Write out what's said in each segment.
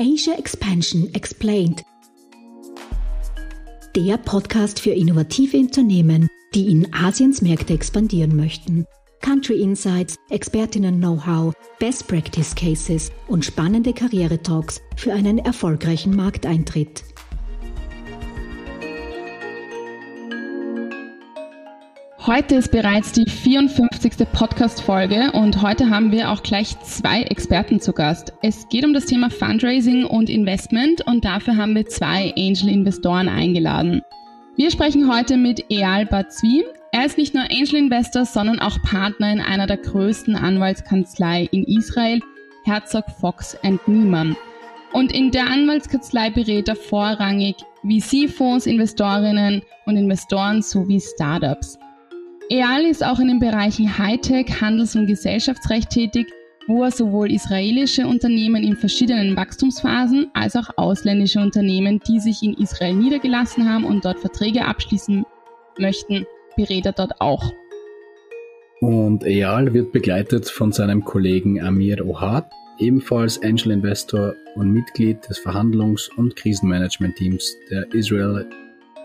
Asia Expansion Explained. Der Podcast für innovative Unternehmen, die in Asiens Märkte expandieren möchten. Country Insights, Expertinnen-Know-how, Best Practice Cases und spannende Karriere-Talks für einen erfolgreichen Markteintritt. Heute ist bereits die 54. Podcast-Folge und heute haben wir auch gleich zwei Experten zu Gast. Es geht um das Thema Fundraising und Investment und dafür haben wir zwei Angel-Investoren eingeladen. Wir sprechen heute mit Eyal Bazwi. Er ist nicht nur Angel-Investor, sondern auch Partner in einer der größten Anwaltskanzlei in Israel, Herzog Fox Niemann. Und in der Anwaltskanzlei berät er vorrangig VC-Fonds, Investorinnen und Investoren sowie Startups. EAL ist auch in den Bereichen Hightech, Handels- und Gesellschaftsrecht tätig, wo er sowohl israelische Unternehmen in verschiedenen Wachstumsphasen als auch ausländische Unternehmen, die sich in Israel niedergelassen haben und dort Verträge abschließen möchten, berät er dort auch. Und EAL wird begleitet von seinem Kollegen Amir Ohad, ebenfalls Angel Investor und Mitglied des Verhandlungs- und Krisenmanagement-Teams der Israel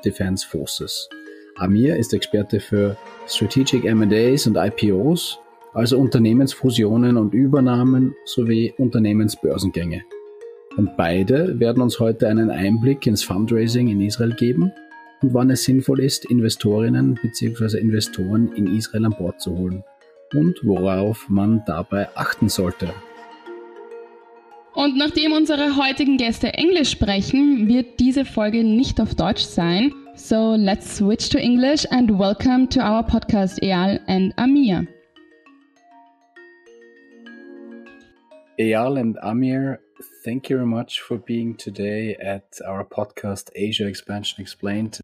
Defense Forces. Amir ist Experte für Strategic M&As und IPOs, also Unternehmensfusionen und Übernahmen sowie Unternehmensbörsengänge. Und beide werden uns heute einen Einblick ins Fundraising in Israel geben und wann es sinnvoll ist, Investorinnen bzw. Investoren in Israel an Bord zu holen und worauf man dabei achten sollte. Und nachdem unsere heutigen Gäste Englisch sprechen, wird diese Folge nicht auf Deutsch sein. So let's switch to English and welcome to our podcast, Eyal and Amir. Eyal and Amir, thank you very much for being today at our podcast, Asia Expansion Explained.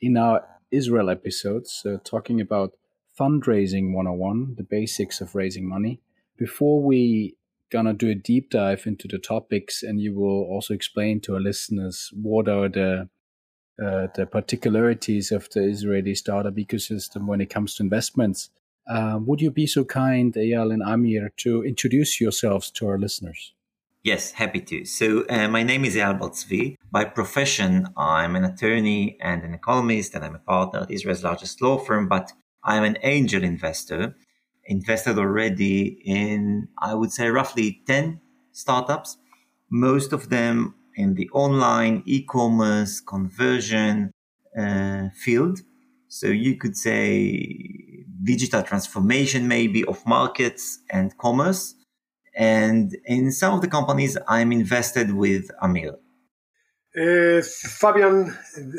In our Israel episodes, uh, talking about fundraising 101, the basics of raising money. Before we gonna do a deep dive into the topics, and you will also explain to our listeners what are the uh, the particularities of the Israeli startup ecosystem when it comes to investments. Uh, would you be so kind, Eyal and Amir, to introduce yourselves to our listeners? Yes, happy to. So, uh, my name is Eyal Batzvi. By profession, I'm an attorney and an economist, and I'm a partner at Israel's largest law firm, but I'm an angel investor invested already in, I would say, roughly 10 startups, most of them in the online e-commerce conversion uh, field. So you could say digital transformation maybe of markets and commerce. And in some of the companies, I'm invested with Amir. Uh, Fabian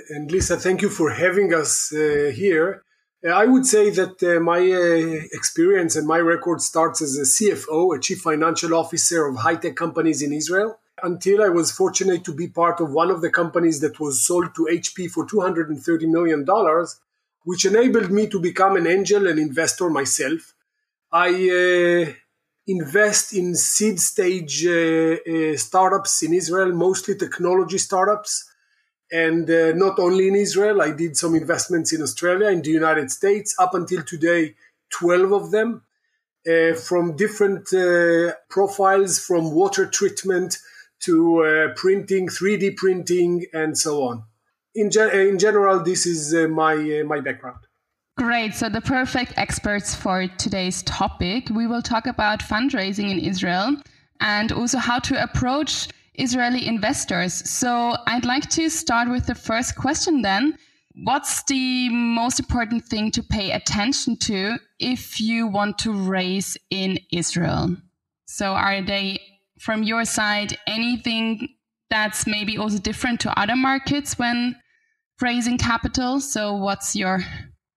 and Lisa, thank you for having us uh, here. Uh, I would say that uh, my uh, experience and my record starts as a CFO, a chief financial officer of high tech companies in Israel, until I was fortunate to be part of one of the companies that was sold to HP for $230 million, which enabled me to become an angel and investor myself. I uh, invest in seed stage uh, uh, startups in Israel, mostly technology startups and uh, not only in Israel, I did some investments in Australia, in the United States, up until today, 12 of them, uh, from different uh, profiles, from water treatment to uh, printing, 3D printing, and so on. In, ge- in general, this is uh, my, uh, my background. Great. So, the perfect experts for today's topic. We will talk about fundraising in Israel and also how to approach Israeli investors. So I'd like to start with the first question then. What's the most important thing to pay attention to if you want to raise in Israel? So are they, from your side, anything that's maybe also different to other markets when raising capital? So what's your,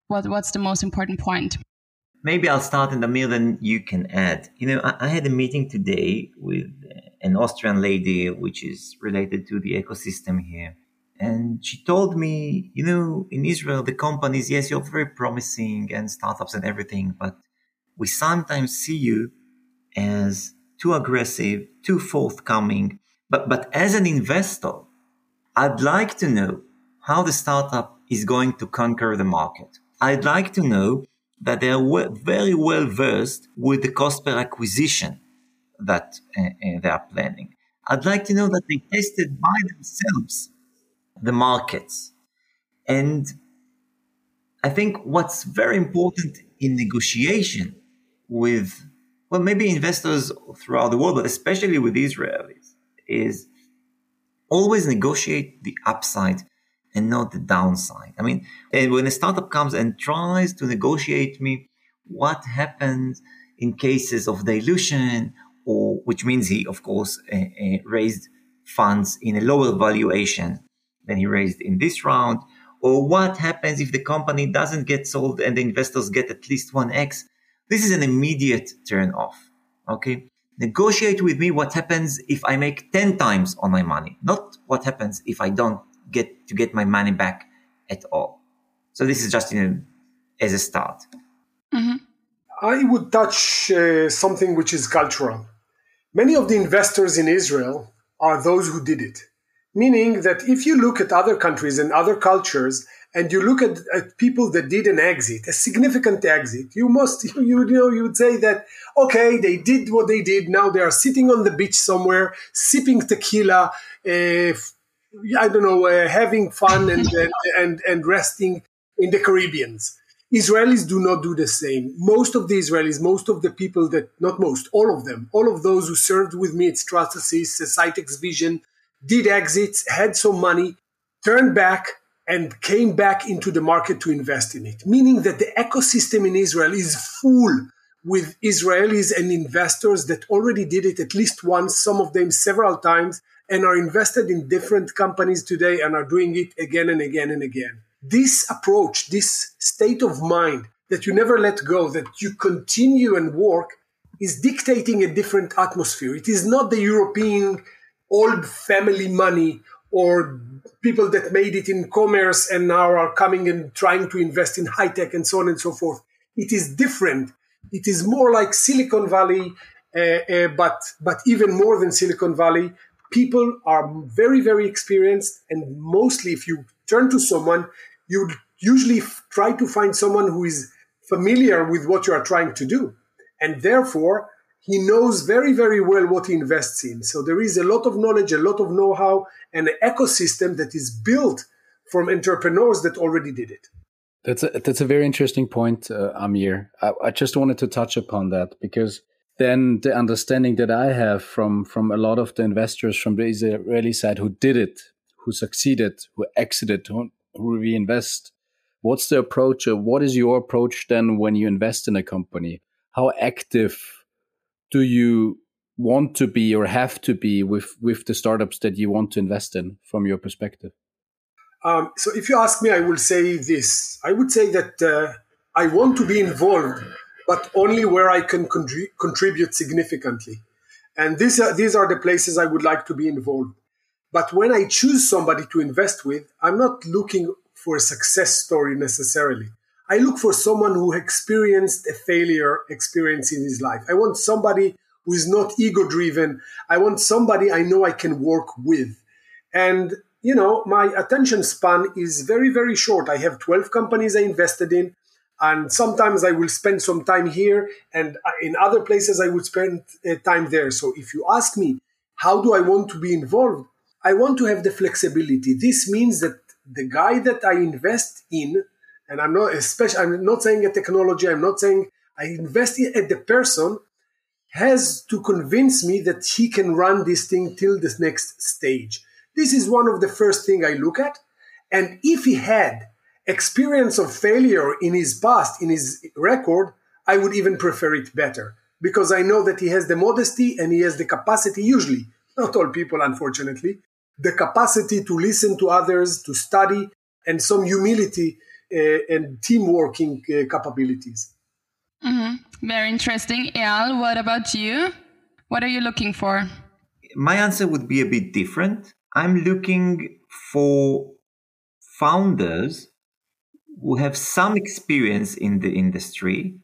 what, what's the most important point? Maybe I'll start in the middle and you can add. You know, I, I had a meeting today with an Austrian lady, which is related to the ecosystem here. And she told me, you know, in Israel, the companies, yes, you're very promising and startups and everything, but we sometimes see you as too aggressive, too forthcoming. But, but as an investor, I'd like to know how the startup is going to conquer the market. I'd like to know that they are very well versed with the cost per acquisition that uh, uh, they are planning. I'd like to know that they tested by themselves the markets. And I think what's very important in negotiation with, well, maybe investors throughout the world, but especially with Israelis, is always negotiate the upside and not the downside. I mean, and when a startup comes and tries to negotiate me what happens in cases of dilution, or which means he, of course, uh, uh, raised funds in a lower valuation than he raised in this round, or what happens if the company doesn't get sold and the investors get at least 1x. This is an immediate turn off. Okay. Negotiate with me what happens if I make 10 times on my money, not what happens if I don't get to get my money back at all. So this is just you know, as a start. Mm-hmm. I would touch uh, something which is cultural. Many of the investors in Israel are those who did it. Meaning that if you look at other countries and other cultures, and you look at, at people that did an exit, a significant exit, you must, you, you know, you would say that, okay, they did what they did. Now they are sitting on the beach somewhere, sipping tequila, uh, I don't know, uh, having fun and, and, and, and resting in the Caribbeans. Israelis do not do the same. Most of the Israelis, most of the people that, not most, all of them, all of those who served with me at Stratasys, Scitex Vision, did exits, had some money, turned back, and came back into the market to invest in it. Meaning that the ecosystem in Israel is full with Israelis and investors that already did it at least once, some of them several times, and are invested in different companies today and are doing it again and again and again this approach, this state of mind that you never let go, that you continue and work, is dictating a different atmosphere. It is not the European old family money or people that made it in commerce and now are coming and trying to invest in high tech and so on and so forth. It is different. It is more like Silicon Valley, uh, uh, but but even more than Silicon Valley. People are very very experienced, and mostly, if you turn to someone, you usually try to find someone who is familiar with what you are trying to do. And therefore, he knows very, very well what he invests in. So there is a lot of knowledge, a lot of know how, and an ecosystem that is built from entrepreneurs that already did it. That's a, that's a very interesting point, uh, Amir. I, I just wanted to touch upon that because then the understanding that I have from from a lot of the investors from the Israeli side who did it, who succeeded, who exited, who reinvest. What's the approach? Or what is your approach then when you invest in a company? How active do you want to be or have to be with with the startups that you want to invest in from your perspective? Um, so, if you ask me, I will say this. I would say that uh, I want to be involved, but only where I can contribute significantly. And these are, these are the places I would like to be involved. But when I choose somebody to invest with, I'm not looking for a success story necessarily. I look for someone who experienced a failure experience in his life. I want somebody who is not ego driven. I want somebody I know I can work with. And, you know, my attention span is very, very short. I have 12 companies I invested in. And sometimes I will spend some time here, and in other places I would spend uh, time there. So if you ask me, how do I want to be involved? I want to have the flexibility. This means that the guy that I invest in, and I'm not especially I'm not saying a technology, I'm not saying I invest in at the person has to convince me that he can run this thing till this next stage. This is one of the first thing I look at. And if he had experience of failure in his past, in his record, I would even prefer it better because I know that he has the modesty and he has the capacity, usually, not all people, unfortunately, the capacity to listen to others, to study, and some humility and team working uh, capabilities. Mm-hmm. Very interesting. Eyal, what about you? What are you looking for? My answer would be a bit different. I'm looking for founders who have some experience in the industry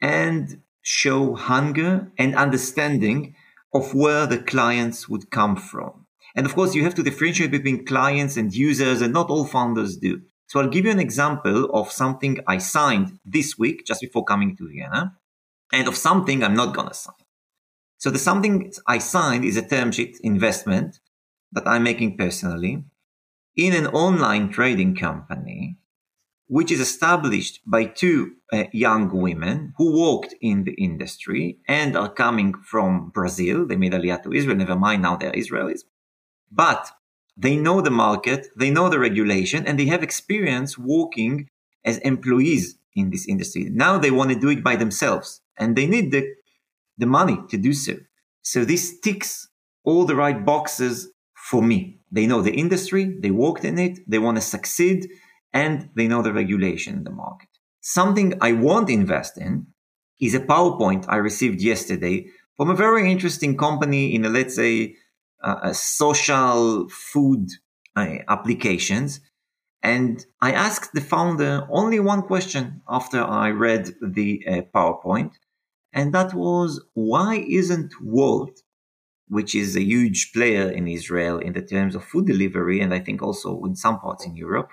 and show hunger and understanding of where the clients would come from. And of course, you have to differentiate between clients and users, and not all founders do. So I'll give you an example of something I signed this week, just before coming to Vienna, and of something I'm not going to sign. So the something I signed is a term sheet investment that I'm making personally in an online trading company, which is established by two uh, young women who worked in the industry and are coming from Brazil. They made Aliyah to Israel. Never mind, now they're Israelis. But they know the market, they know the regulation, and they have experience working as employees in this industry. Now they want to do it by themselves and they need the, the money to do so. So this ticks all the right boxes for me. They know the industry, they worked in it, they want to succeed, and they know the regulation in the market. Something I won't invest in is a PowerPoint I received yesterday from a very interesting company in a, let's say, uh, social food uh, applications. And I asked the founder only one question after I read the uh, PowerPoint. And that was, why isn't Wolt, which is a huge player in Israel in the terms of food delivery, and I think also in some parts in Europe,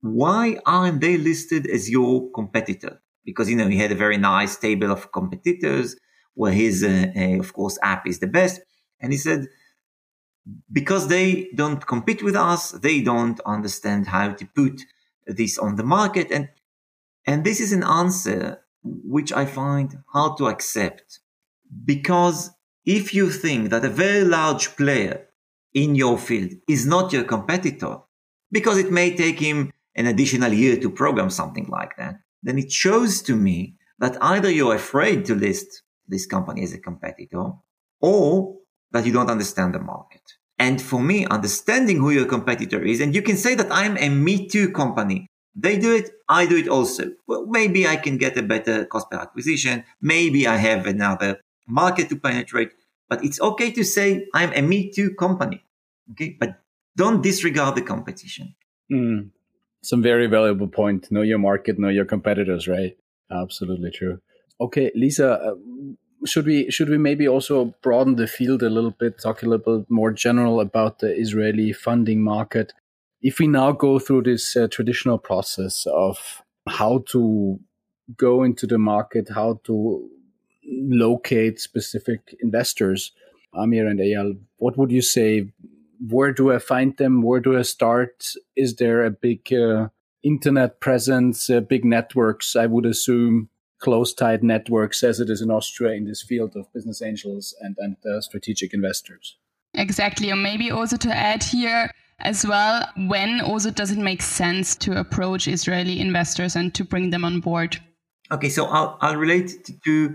why aren't they listed as your competitor? Because, you know, he had a very nice table of competitors where his, uh, uh, of course, app is the best. And he said, because they don't compete with us, they don't understand how to put this on the market. And, and this is an answer which I find hard to accept because if you think that a very large player in your field is not your competitor, because it may take him an additional year to program something like that, then it shows to me that either you're afraid to list this company as a competitor or that you don't understand the market. And for me, understanding who your competitor is, and you can say that I'm a me too company. They do it, I do it also. Well, maybe I can get a better cost per acquisition. Maybe I have another market to penetrate, but it's okay to say I'm a me too company. Okay. But don't disregard the competition. Mm. Some very valuable point. Know your market, know your competitors, right? Absolutely true. Okay, Lisa, uh, should we should we maybe also broaden the field a little bit, talk a little bit more general about the Israeli funding market? If we now go through this uh, traditional process of how to go into the market, how to locate specific investors, Amir and Eyal, what would you say? Where do I find them? Where do I start? Is there a big uh, internet presence, uh, big networks? I would assume close tight networks as it is in Austria in this field of business angels and, and uh, strategic investors. Exactly. And maybe also to add here as well, when also does it make sense to approach Israeli investors and to bring them on board? Okay, so I'll, I'll relate to two,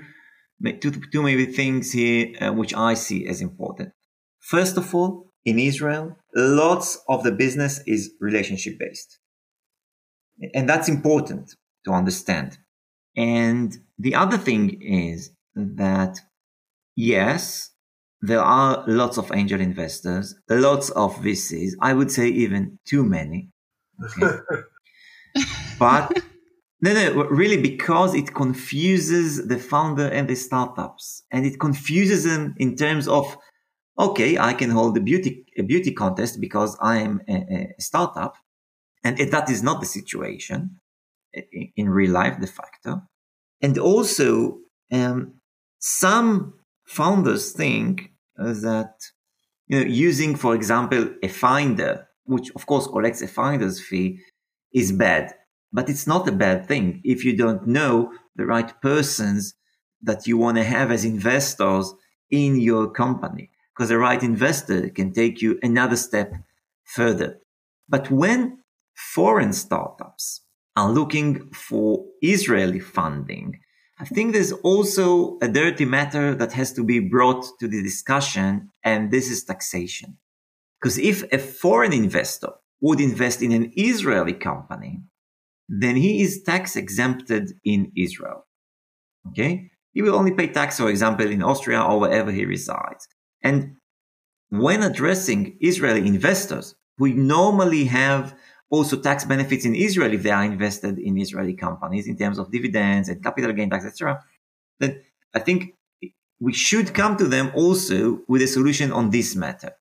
to two maybe things here uh, which I see as important. First of all, in Israel, lots of the business is relationship based. And that's important to understand. And the other thing is that yes, there are lots of angel investors, lots of VCs. I would say even too many. Okay. but no, no, really, because it confuses the founder and the startups, and it confuses them in terms of, okay, I can hold a beauty a beauty contest because I am a, a startup, and that is not the situation in real life de facto. And also, um, some founders think uh, that you know, using, for example, a finder, which of course collects a finder's fee, is bad. But it's not a bad thing if you don't know the right persons that you want to have as investors in your company, because the right investor can take you another step further. But when foreign startups are looking for Israeli funding, I think there's also a dirty matter that has to be brought to the discussion, and this is taxation. Because if a foreign investor would invest in an Israeli company, then he is tax exempted in Israel. Okay? He will only pay tax, for example, in Austria or wherever he resides. And when addressing Israeli investors, we normally have also tax benefits in Israel if they are invested in Israeli companies in terms of dividends and capital gain tax, etc. Then I think we should come to them also with a solution on this matter.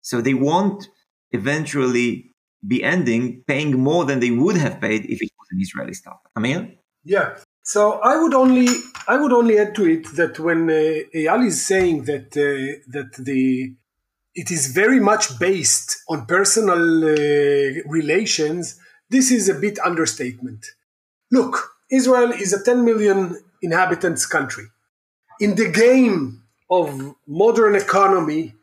So they won't eventually be ending paying more than they would have paid if it was an Israeli startup. Amir? Yeah. So I would only I would only add to it that when uh, Eyal is saying that uh, that the it is very much based on personal uh, relations, this is a bit understatement. Look, Israel is a 10 million inhabitants country. In the game of modern economy,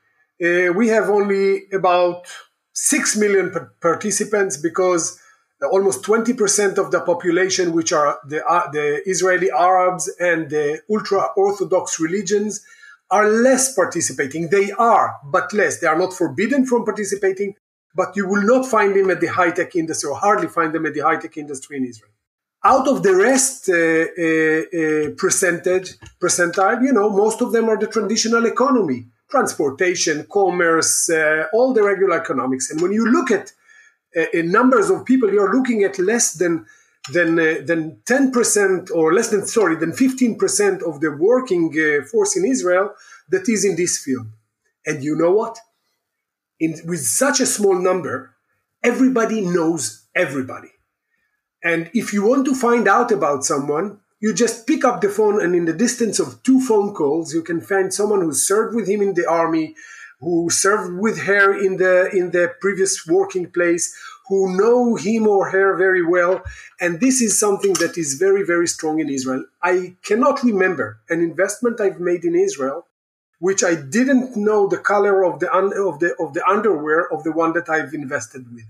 uh, we have only about 6 million participants because almost 20% of the population, which are the, uh, the Israeli Arabs and the ultra Orthodox religions, are less participating. They are, but less. They are not forbidden from participating, but you will not find them at the high tech industry or hardly find them at the high tech industry in Israel. Out of the rest uh, uh, uh, percentage, percentile, you know, most of them are the traditional economy, transportation, commerce, uh, all the regular economics. And when you look at uh, numbers of people, you're looking at less than than uh, than 10% or less than sorry than 15% of the working uh, force in Israel that is in this field. And you know what? In, with such a small number, everybody knows everybody. And if you want to find out about someone, you just pick up the phone and in the distance of two phone calls, you can find someone who served with him in the army, who served with her in the in the previous working place, who know him or her very well. And this is something that is very, very strong in Israel. I cannot remember an investment I've made in Israel which I didn't know the color of the of the of the underwear of the one that I've invested with.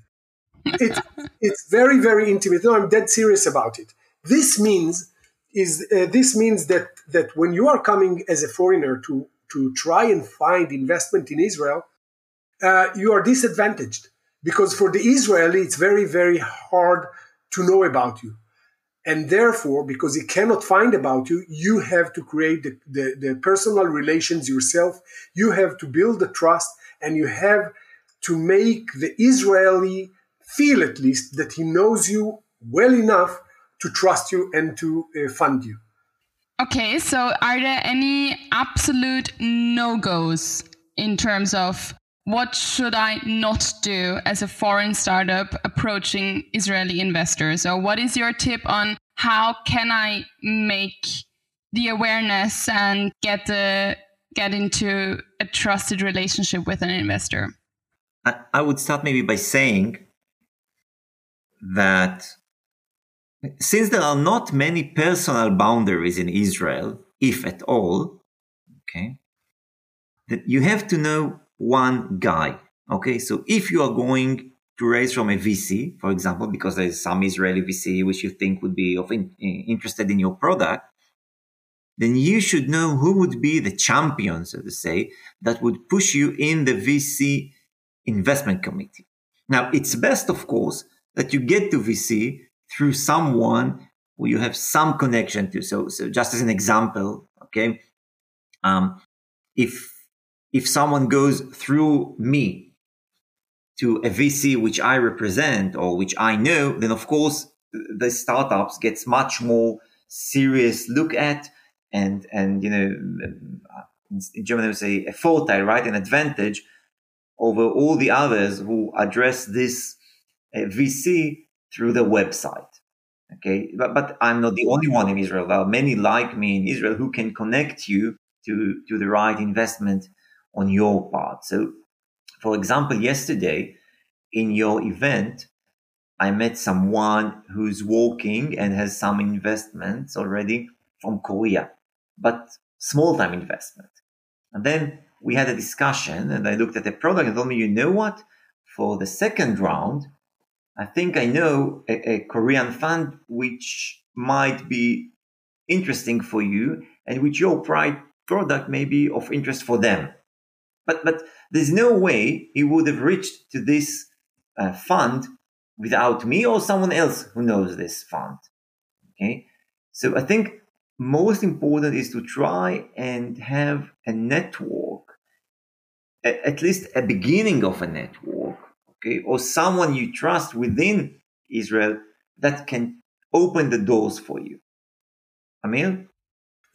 It's it's very very intimate. No, I'm dead serious about it. This means is uh, this means that that when you are coming as a foreigner to to try and find investment in Israel, uh, you are disadvantaged because for the Israeli, it's very, very hard to know about you. And therefore, because he cannot find about you, you have to create the, the, the personal relations yourself. You have to build the trust and you have to make the Israeli feel at least that he knows you well enough to trust you and to uh, fund you. Okay, so are there any absolute no goes in terms of what should I not do as a foreign startup approaching Israeli investors? Or what is your tip on how can I make the awareness and get the get into a trusted relationship with an investor? I would start maybe by saying that since there are not many personal boundaries in Israel, if at all, okay, that you have to know one guy. Okay, so if you are going to raise from a VC, for example, because there is some Israeli VC which you think would be of in, interested in your product, then you should know who would be the champion, so to say, that would push you in the VC investment committee. Now, it's best, of course, that you get to VC through someone who you have some connection to. So, so just as an example, okay, um, if if someone goes through me to a VC which I represent or which I know, then of course the startups gets much more serious look at and and you know in German they would say a Vorteil, right, an advantage over all the others who address this uh, VC through the website. Okay, but but I'm not the only one in Israel. There are many like me in Israel who can connect you to to the right investment on your part. So, for example, yesterday in your event, I met someone who's working and has some investments already from Korea, but small time investment. And then we had a discussion and I looked at the product and told me, you know what? For the second round, I think I know a, a Korean fund which might be interesting for you and which your product may be of interest for them. But but there's no way he would have reached to this uh, fund without me or someone else who knows this fund. Okay, so I think most important is to try and have a network, at least a beginning of a network, okay, or someone you trust within Israel that can open the doors for you. Amir?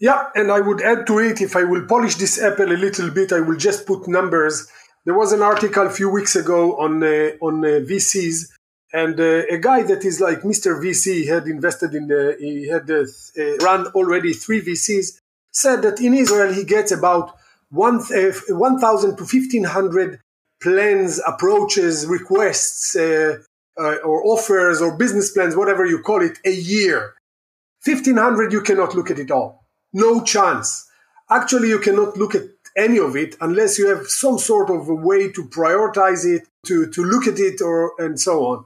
Yeah, and I would add to it if I will polish this apple a little bit, I will just put numbers. There was an article a few weeks ago on uh, on uh, VCs And uh, a guy that is like Mr. VC had invested in the, he had uh, uh, run already three VCs, said that in Israel he gets about 1,000 uh, to 1,500 plans, approaches, requests, uh, uh, or offers, or business plans, whatever you call it, a year. 1,500, you cannot look at it all. No chance. Actually, you cannot look at any of it unless you have some sort of a way to prioritize it, to, to look at it, or and so on.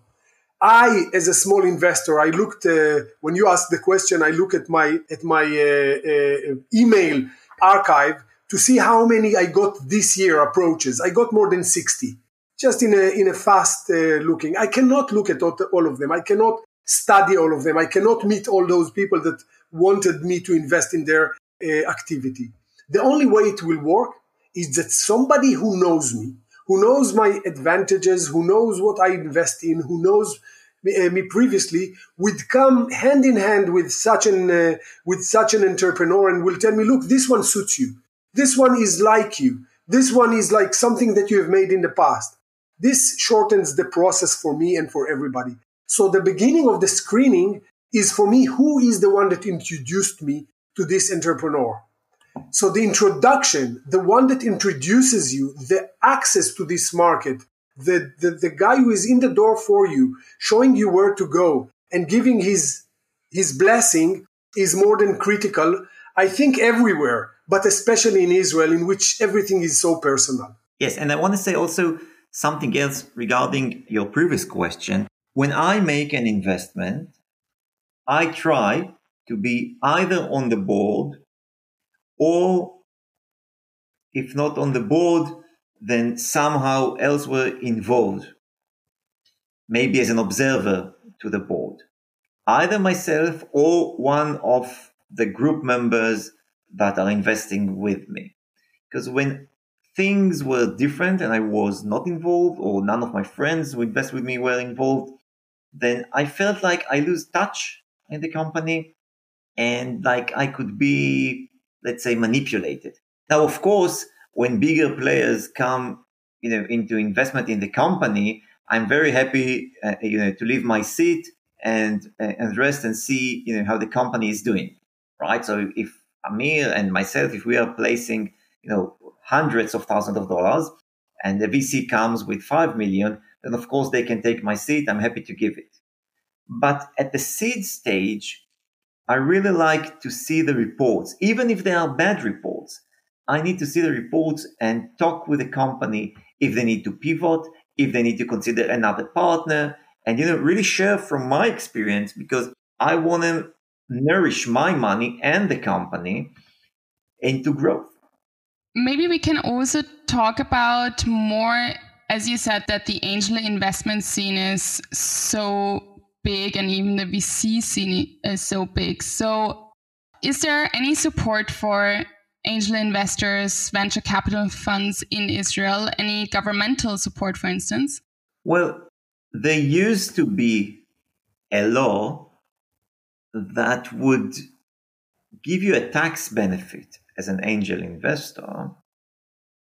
I, as a small investor, I looked uh, when you asked the question. I look at my at my uh, uh, email archive to see how many I got this year approaches. I got more than sixty, just in a in a fast uh, looking. I cannot look at all of them. I cannot study all of them. I cannot meet all those people that wanted me to invest in their uh, activity. The only way it will work is that somebody who knows me, who knows my advantages, who knows what I invest in, who knows uh, me previously would come hand in hand with such an uh, with such an entrepreneur and will tell me look this one suits you. This one is like you. This one is like something that you have made in the past. This shortens the process for me and for everybody. So the beginning of the screening is for me who is the one that introduced me to this entrepreneur so the introduction the one that introduces you the access to this market the, the, the guy who is in the door for you, showing you where to go and giving his, his blessing is more than critical, I think everywhere, but especially in Israel, in which everything is so personal. Yes, and I want to say also something else regarding your previous question. When I make an investment, I try to be either on the board or, if not on the board, then somehow else were involved, maybe as an observer to the board. Either myself or one of the group members that are investing with me. Because when things were different and I was not involved, or none of my friends who invest with me were involved, then I felt like I lose touch in the company and like I could be, let's say, manipulated. Now, of course, when bigger players come, you know, into investment in the company, I'm very happy, uh, you know, to leave my seat and uh, and rest and see, you know, how the company is doing, right? So if Amir and myself, if we are placing, you know, hundreds of thousands of dollars, and the VC comes with five million, then of course they can take my seat. I'm happy to give it. But at the seed stage, I really like to see the reports, even if they are bad reports. I need to see the reports and talk with the company if they need to pivot, if they need to consider another partner, and you know, really share from my experience because I want to nourish my money and the company into growth. Maybe we can also talk about more, as you said, that the angel investment scene is so big and even the VC scene is so big. So, is there any support for angel investors, venture capital funds in Israel? Any governmental support, for instance? Well, there used to be a law that would give you a tax benefit as an angel investor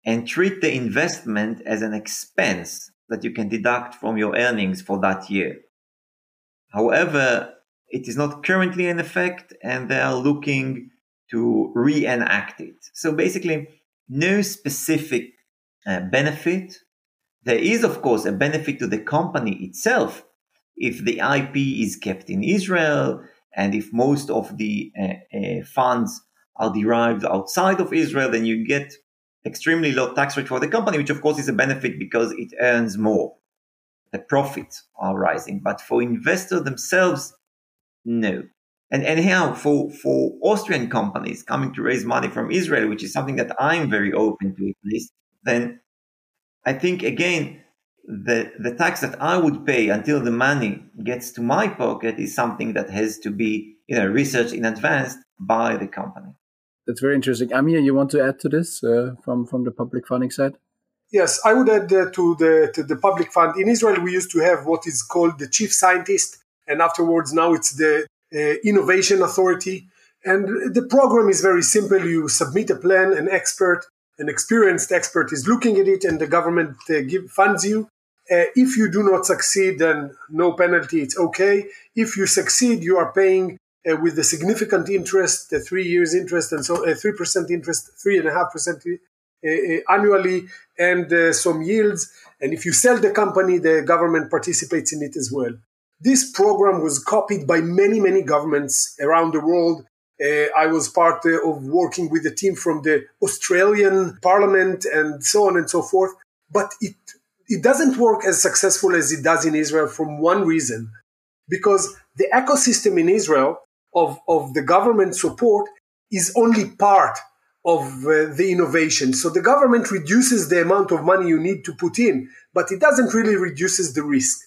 and treat the investment as an expense that you can deduct from your earnings for that year. However, it is not currently in effect and they are looking to reenact it. So basically, no specific uh, benefit. There is, of course, a benefit to the company itself if the IP is kept in Israel and if most of the uh, uh, funds are derived outside of Israel, then you get extremely low tax rate for the company, which of course is a benefit because it earns more. The profits are rising. But for investors themselves, no. And anyhow, for, for Austrian companies coming to raise money from Israel, which is something that I'm very open to at least, then I think again, the, the tax that I would pay until the money gets to my pocket is something that has to be, you know, researched in advance by the company. That's very interesting. Amir, you want to add to this uh, from, from the public funding side? Yes, I would add uh, to the to the public fund. In Israel, we used to have what is called the chief scientist, and afterwards now it's the uh, innovation Authority. And the program is very simple. You submit a plan, an expert, an experienced expert is looking at it, and the government uh, give, funds you. Uh, if you do not succeed, then no penalty, it's okay. If you succeed, you are paying uh, with the significant interest, the three years interest, and so uh, three percent interest, three and a half percent uh, uh, annually, and uh, some yields. And if you sell the company, the government participates in it as well. This program was copied by many, many governments around the world. Uh, I was part uh, of working with a team from the Australian Parliament and so on and so forth. But it it doesn't work as successful as it does in Israel from one reason, because the ecosystem in Israel of, of the government support is only part of uh, the innovation. So the government reduces the amount of money you need to put in, but it doesn't really reduces the risk.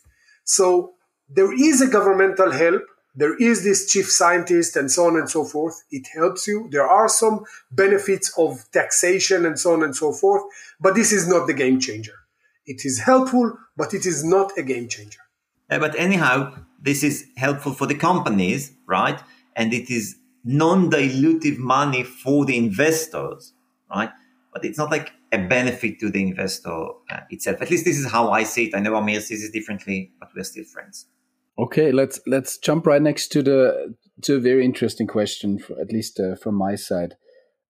So there is a governmental help. There is this chief scientist and so on and so forth. It helps you. There are some benefits of taxation and so on and so forth, but this is not the game changer. It is helpful, but it is not a game changer. Uh, but anyhow, this is helpful for the companies, right? And it is non-dilutive money for the investors, right? But it's not like a benefit to the investor uh, itself. At least this is how I see it. I know Amir sees it differently, but we're still friends. Okay, let's let's jump right next to the to a very interesting question, for, at least uh, from my side.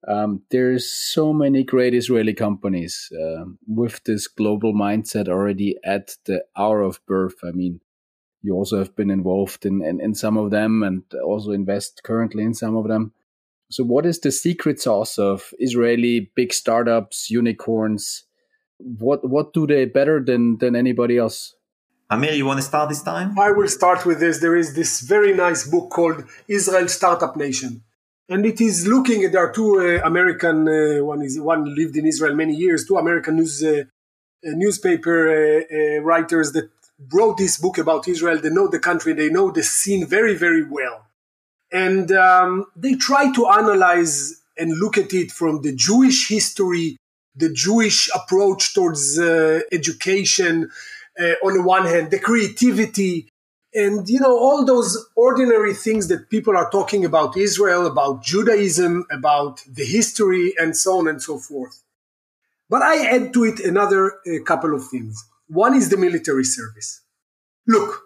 Um, there's so many great Israeli companies uh, with this global mindset already at the hour of birth. I mean, you also have been involved in, in, in some of them and also invest currently in some of them. So, what is the secret sauce of Israeli big startups, unicorns? What what do they better than than anybody else? Amir, you want to start this time? I will start with this. There is this very nice book called Israel Startup Nation and it is looking at there are two uh, American uh, one is one lived in Israel many years, two American news uh, uh newspaper uh, uh, writers that wrote this book about Israel. They know the country, they know the scene very very well, and um, they try to analyze and look at it from the Jewish history, the Jewish approach towards education. on the one hand, the creativity, and you know all those ordinary things that people are talking about israel about judaism about the history and so on and so forth but i add to it another uh, couple of things one is the military service look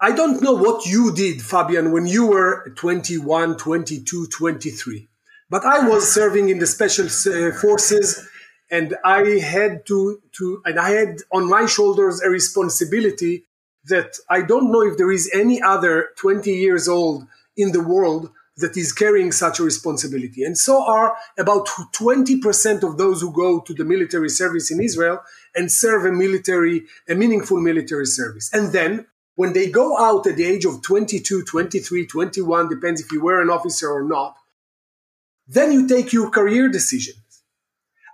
i don't know what you did fabian when you were 21 22 23 but i was serving in the special uh, forces and i had to to and i had on my shoulders a responsibility that I don't know if there is any other 20 years old in the world that is carrying such a responsibility. And so are about 20% of those who go to the military service in Israel and serve a military, a meaningful military service. And then when they go out at the age of 22, 23, 21, depends if you were an officer or not, then you take your career decision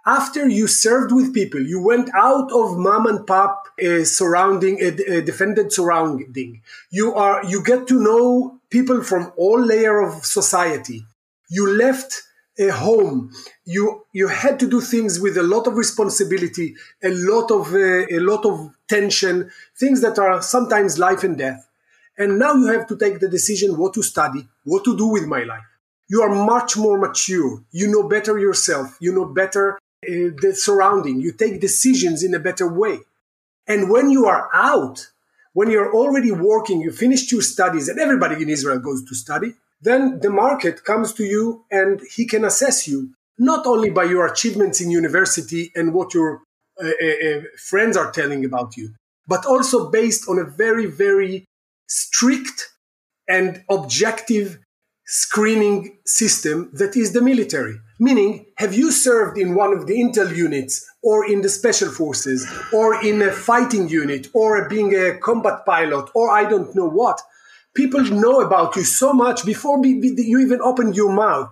after you served with people, you went out of mom and pop uh, surrounding, a, uh, uh, defended surrounding. You are, you get to know people from all layer of society. You left a home. You, you had to do things with a lot of responsibility, a lot of, uh, a lot of tension, things that are sometimes life and death. And now you have to take the decision what to study, what to do with my life. You are much more mature. You know better yourself. You know better uh, the surrounding. You take decisions in a better way. And when you are out, when you're already working, you finished your studies, and everybody in Israel goes to study, then the market comes to you and he can assess you not only by your achievements in university and what your uh, uh, uh friends are telling about you, but also based on a very, very strict and objective screening system that is the military. Meaning, have you served in one of the intel units or in the special forces or in a fighting unit or being a combat pilot or I don't know what? People know about you so much before you even open your mouth.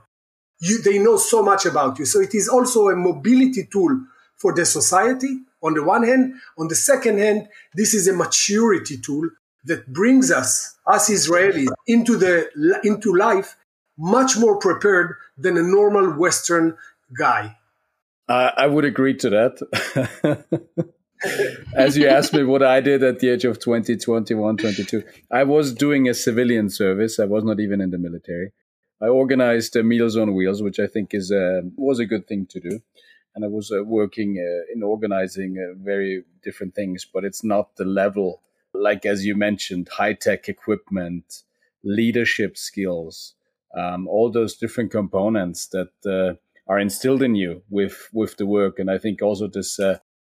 You, they know so much about you. So it is also a mobility tool for the society on the one hand. On the second hand, this is a maturity tool that brings us, us Israelis, into the into life much more prepared than a normal Western guy. I would agree to that. As you asked me what I did at the age of 20, 21, 22, I was doing a civilian service. I was not even in the military. I organized uh, Meals on Wheels, which I think is uh, was a good thing to do. and I was uh, working uh, in organizing uh, very different things, but it's not the level like as you mentioned, high tech equipment, leadership skills, um, all those different components that uh, are instilled in you with with the work, and I think also this.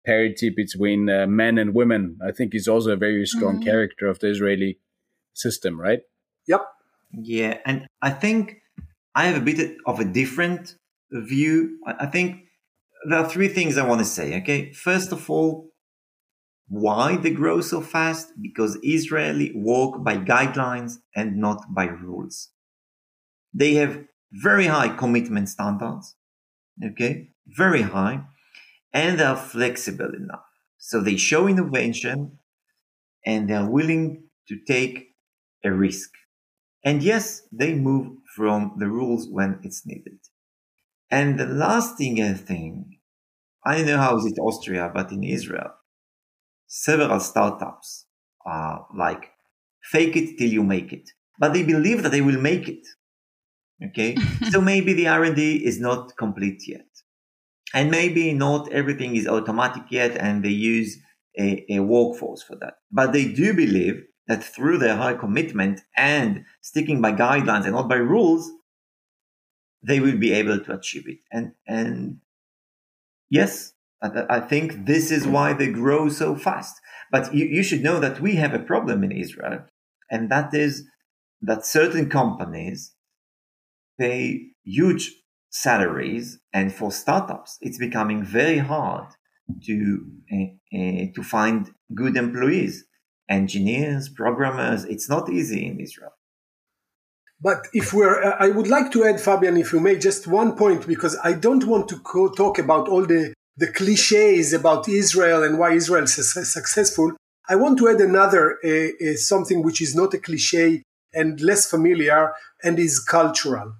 Parity between uh, men and women, I think, is also a very strong mm-hmm. character of the Israeli system, right? Yep. Yeah, and I think I have a bit of a different view. I think there are three things I want to say. Okay, first of all, why they grow so fast? Because Israeli work by guidelines and not by rules. They have very high commitment standards. Okay, very high, and they are flexible enough. So they show innovation, and they are willing to take a risk. And yes, they move from the rules when it's needed. And the last thing I think I don't know how is it Austria, but in Israel, several startups are like fake it till you make it, but they believe that they will make it. Okay. so maybe the R&D is not complete yet. And maybe not everything is automatic yet and they use a, a workforce for that. But they do believe that through their high commitment and sticking by guidelines and not by rules, they will be able to achieve it. And, and Yes, I think this is why they grow so fast. But you, you, should know that we have a problem in Israel, and that is that certain companies pay huge salaries, and for startups, it's becoming very hard to uh, uh, to find good employees, engineers, programmers. It's not easy in Israel. But if we're, uh, I would like to add, Fabian, if you may, just one point, because I don't want to co- talk about all the, the cliches about Israel and why Israel is successful. I want to add another, uh, something which is not a cliche and less familiar and is cultural.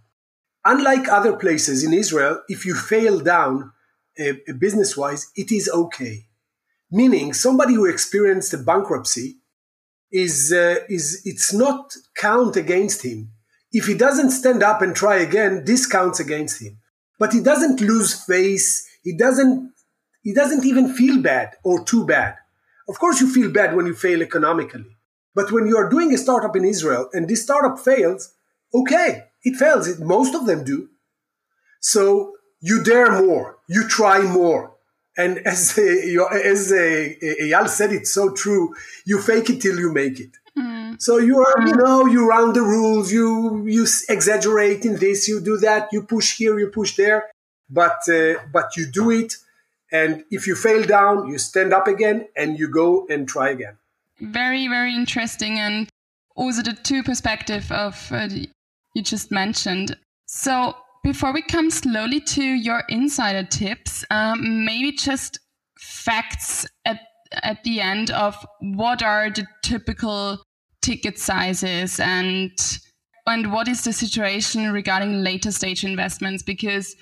Unlike other places in Israel, if you fail down uh, business wise, it is okay. Meaning, somebody who experienced a bankruptcy is, uh, is it's not count against him if he doesn't stand up and try again, this counts against him. But he doesn't lose face. He doesn't, he doesn't even feel bad or too bad. Of course, you feel bad when you fail economically. But when you are doing a startup in Israel and this startup fails, okay, it fails. It, most of them do. So you dare more. You try more. And as, uh, as uh, Eyal said, it's so true. You fake it till you make it. So you are, you know, you round the rules, you you exaggerate in this, you do that, you push here, you push there, but uh, but you do it, and if you fail down, you stand up again and you go and try again. Very very interesting, and also the two perspective of uh, you just mentioned. So before we come slowly to your insider tips, um, maybe just facts at at the end of what are the typical ticket sizes and and what is the situation regarding later stage investments because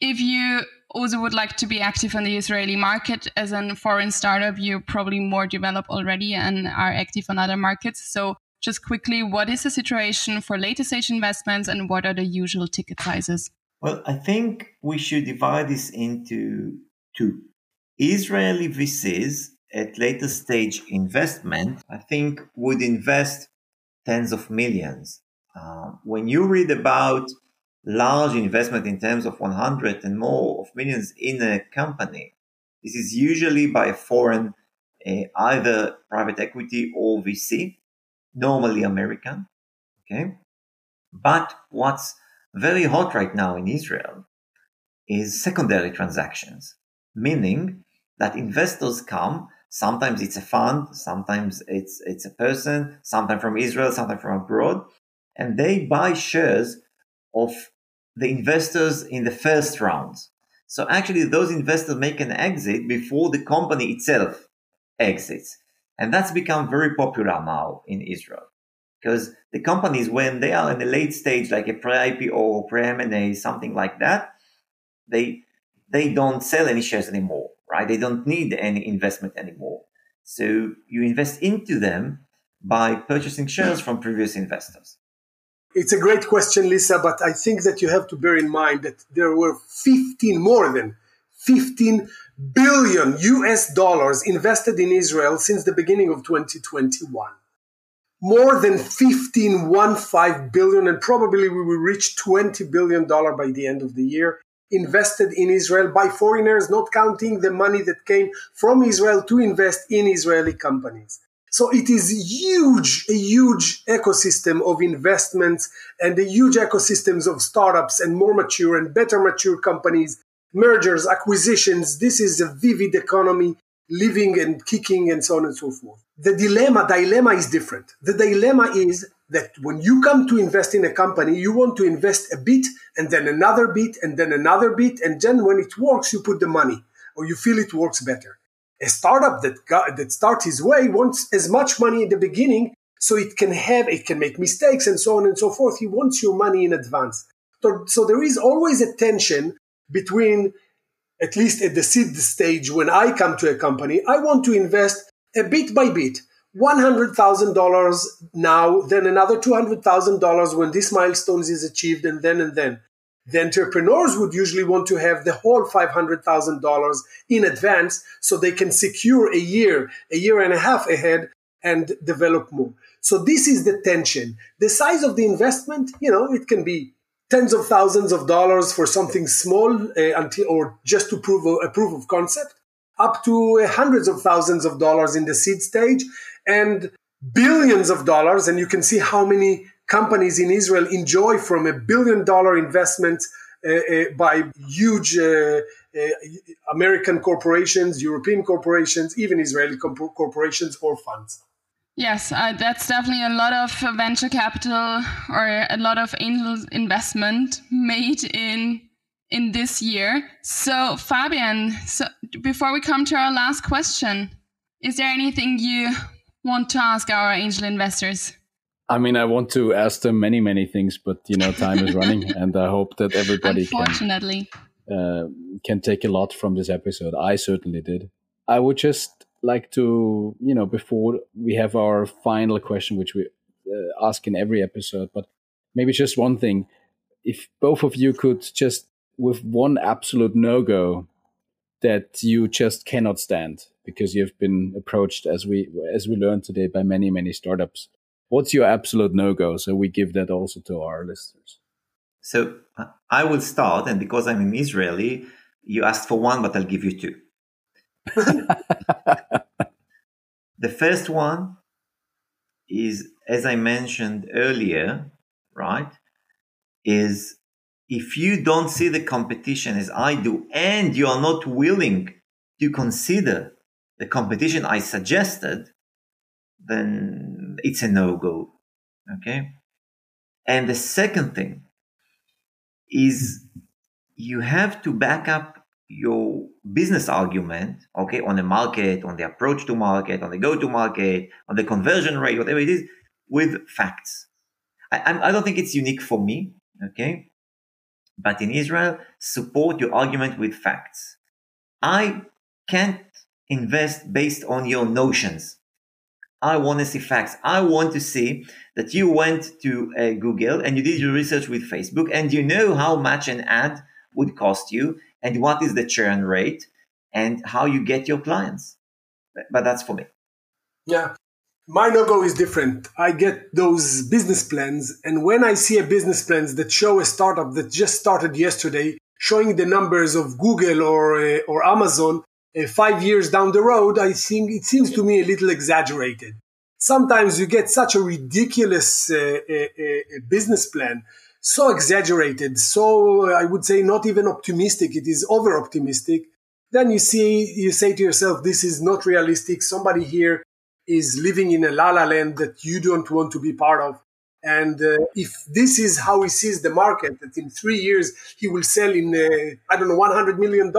if you also would like to be active on the Israeli market as a foreign startup, you're probably more developed already and are active on other markets. So just quickly, what is the situation for later stage investments and what are the usual ticket sizes? Well, I think we should divide this into two. Israeli VCs at later stage investment, I think would invest tens of millions. Uh, when you read about large investment in terms of 100 and more of millions in a company, this is usually by a foreign, uh, either private equity or VC, normally American. Okay. But what's very hot right now in Israel is secondary transactions, meaning that investors come Sometimes it's a fund, sometimes it's it's a person, sometimes from Israel, sometimes from abroad, and they buy shares of the investors in the first rounds. So actually, those investors make an exit before the company itself exits, and that's become very popular now in Israel because the companies, when they are in the late stage, like a pre-IPO or pre-M&A, something like that, they they don't sell any shares anymore right? They don't need any investment anymore. So you invest into them by purchasing shares from previous investors. It's a great question, Lisa, but I think that you have to bear in mind that there were 15, more than 15 billion US dollars invested in Israel since the beginning of 2021. More than 15, 15 billion, and probably we will reach 20 billion dollar by the end of the year invested in Israel by foreigners, not counting the money that came from Israel to invest in Israeli companies. So it is huge, a huge ecosystem of investments and a huge ecosystems of startups and more mature and better mature companies, mergers, acquisitions. This is a vivid economy living and kicking and so on and so forth. The dilemma, dilemma is different. The dilemma is that when you come to invest in a company, you want to invest a bit and then another bit and then another bit. And then when it works, you put the money or you feel it works better a startup that got, that starts his way wants as much money in the beginning so it can have it can make mistakes and so on and so forth he wants your money in advance so, so there is always a tension between at least at the seed stage when i come to a company i want to invest a bit by bit $100,000 now, then another $200,000 when this milestone is achieved, and then and then. The entrepreneurs would usually want to have the whole $500,000 in advance so they can secure a year, a year and a half ahead and develop more. So this is the tension. The size of the investment, you know, it can be tens of thousands of dollars for something small uh, until or just to prove a, a proof of concept up to uh, hundreds of thousands of dollars in the seed stage and billions of dollars and you can see how many companies in Israel enjoy from a billion dollar investment uh, uh, by huge uh, uh American corporations, European corporations, even Israeli corporations or funds. Yes, uh, that's definitely a lot of venture capital or a lot of angel investment made in in this year. So, Fabian, so before we come to our last question, is there anything you want to ask our angel investors? I mean, I want to ask them many, many things, but you know, time is running, and I hope that everybody Unfortunately. can uh, can take a lot from this episode. I certainly did. I would just like to, you know, before we have our final question, which we uh, ask in every episode, but maybe just one thing: if both of you could just, with one absolute no go, that you just cannot stand because you've been approached, as we as we learned today, by many, many startups what's your absolute no go? So we give that also to our listeners. So I will start, and because I'm an Israeli, you asked for one, but I'll give you two. the first one is, as I mentioned earlier, right, is if you don't see the competition as I do, and you are not willing to consider the competition I suggested, then it's a no go. Okay. And the second thing is you have to back up your business argument, okay, on the market, on the approach to market, on the go to market, on the conversion rate, whatever it is, with facts. I, I don't think it's unique for me, okay? But in Israel, support your argument with facts. I can't invest based on your notions. I want to see facts. I want to see that you went to uh, Google and you did your research with Facebook and you know how much an ad would cost you and what is the churn rate and how you get your clients. But that's for me. Yeah. My no-go is different. I get those business plans, and when I see a business plans that show a startup that just started yesterday, showing the numbers of Google or uh, or Amazon, uh, five years down the road, I think it seems to me a little exaggerated. Sometimes you get such a ridiculous uh, uh, uh business plan, so exaggerated, so I would say not even optimistic. It is over optimistic. Then you see, you say to yourself, this is not realistic. Somebody here is living in a la la land that you don't want to be part of. And uh, if this is how he sees the market, that in three years he will sell in, uh, I don't know, $100 million,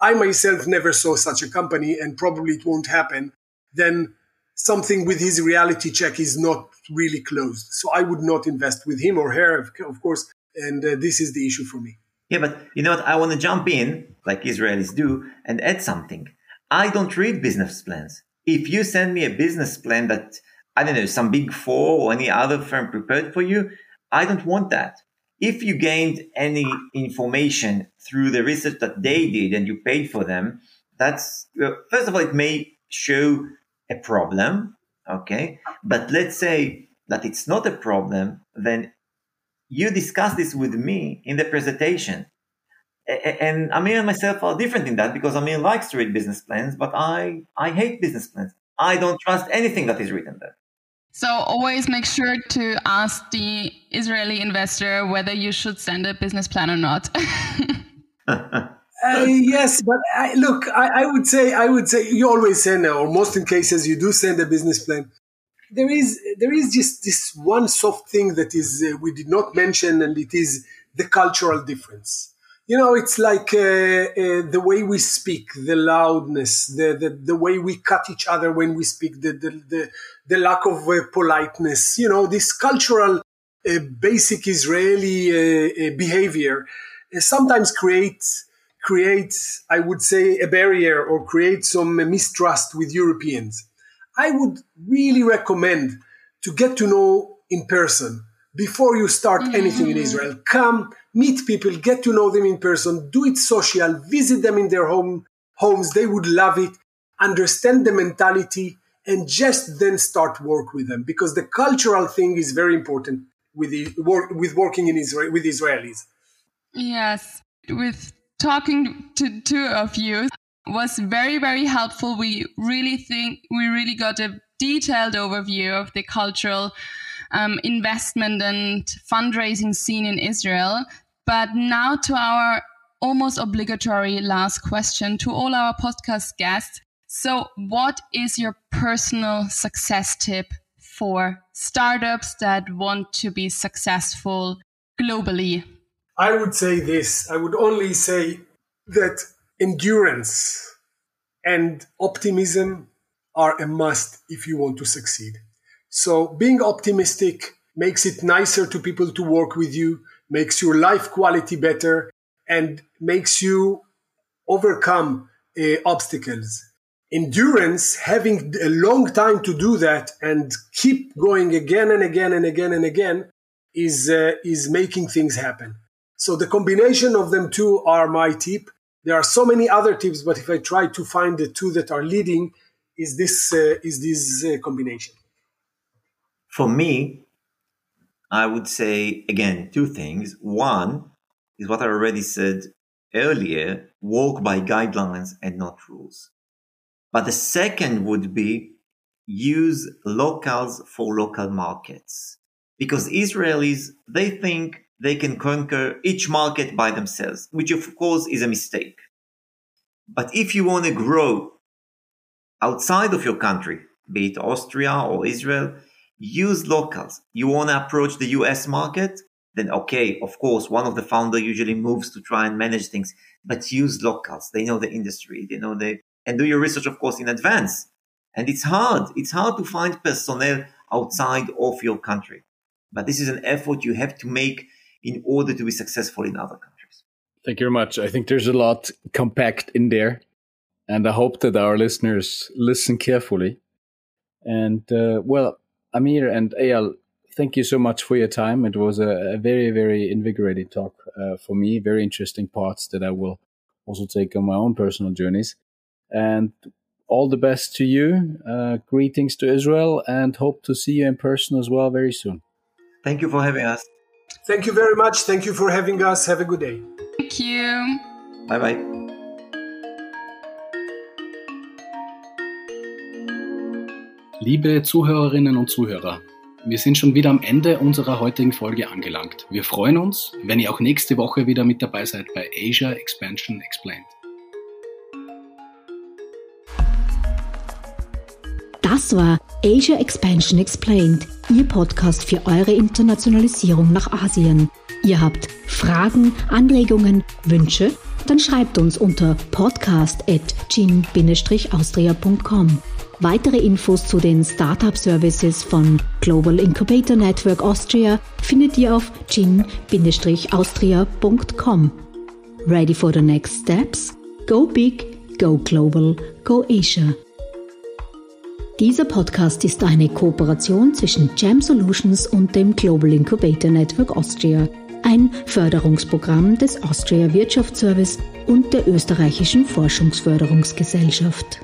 I myself never saw such a company and probably it won't happen, then something with his reality check is not really closed. So I would not invest with him or her, of course. And uh, this is the issue for me. Yeah, but you know what? I want to jump in, like Israelis do, and add something. I don't read business plans. If you send me a business plan that, I don't know, some big four or any other firm prepared for you, I don't want that. if you gained any information through the research that they did and you paid for them, that's first of all, it may show a problem. Okay. But let's say that it's not a problem, then you discuss this with me in the presentation. And Amir and myself are different in that because Amir likes to read business plans, but I, I hate business plans. I don't trust anything that is written there. So always make sure to ask the Israeli investor whether you should send a business plan or not. uh, yes, but I, look, I, I, would say I would say you always send, or most in cases you do send a business plan. There is there is just this one soft thing that is uh, we did not mention, and it is the cultural difference you know, it's like uh, uh, the way we speak, the loudness, the, the, the way we cut each other when we speak, the, the, the, the lack of uh, politeness, you know, this cultural, uh, basic Israeli behavior sometimes creates, creates, I would say, a barrier or creates some mistrust with Europeans. I would really recommend to get to know in person before you start mm-hmm. anything in Israel. Come, meet people, get to know them in person, do it social, visit them in their home homes. They would love it. Understand the mentality and just then start work with them because the cultural thing is very important with the work with working in Israel with Israelis. Yes, with talking to two of you was very very helpful. We really think we really got a detailed overview of the cultural um, investment and fundraising scene in Israel. But now to our almost obligatory last question to all our podcast guests. So, what is your personal success tip for startups that want to be successful globally? I would say this I would only say that endurance and optimism are a must if you want to succeed. So being optimistic makes it nicer to people to work with you, makes your life quality better, and makes you overcome uh, obstacles. Endurance, having a long time to do that and keep going again and again and again and again, is uh, is making things happen. So the combination of them two are my tip. There are so many other tips, but if I try to find the two that are leading, is this uh, is this uh, combination. For me, I would say again two things. One is what I already said earlier walk by guidelines and not rules. But the second would be use locals for local markets. Because Israelis, they think they can conquer each market by themselves, which of course is a mistake. But if you want to grow outside of your country, be it Austria or Israel, use locals. You want to approach the US market? Then okay, of course, one of the founder usually moves to try and manage things, but use locals. They know the industry, they know the, and do your research, of course, in advance. And it's hard. It's hard to find personnel outside of your country. But this is an effort you have to make in order to be successful in other countries. Thank you very much. I think there's a lot compact in there. And I hope that our listeners listen carefully. And uh, well, Amir and Eyal, thank you so much for your time. It was a, a very, very invigorating talk uh, for me. Very interesting parts that I will also take on my own personal journeys. And all the best to you. Uh, greetings to Israel and hope to see you in person as well very soon. Thank you for having us. Thank you very much. Thank you for having us. Have a good day. Thank you. Bye bye. Liebe Zuhörerinnen und Zuhörer, wir sind schon wieder am Ende unserer heutigen Folge angelangt. Wir freuen uns, wenn ihr auch nächste Woche wieder mit dabei seid bei Asia Expansion Explained. Das war Asia Expansion Explained, Ihr Podcast für eure Internationalisierung nach Asien. Ihr habt Fragen, Anregungen, Wünsche? Dann schreibt uns unter podcast.gin-austria.com. Weitere Infos zu den Startup Services von Global Incubator Network Austria findet ihr auf gin-austria.com. Ready for the next steps? Go big, go global, go Asia. Dieser Podcast ist eine Kooperation zwischen Jam Solutions und dem Global Incubator Network Austria, ein Förderungsprogramm des Austria Wirtschaftsservice und der österreichischen Forschungsförderungsgesellschaft.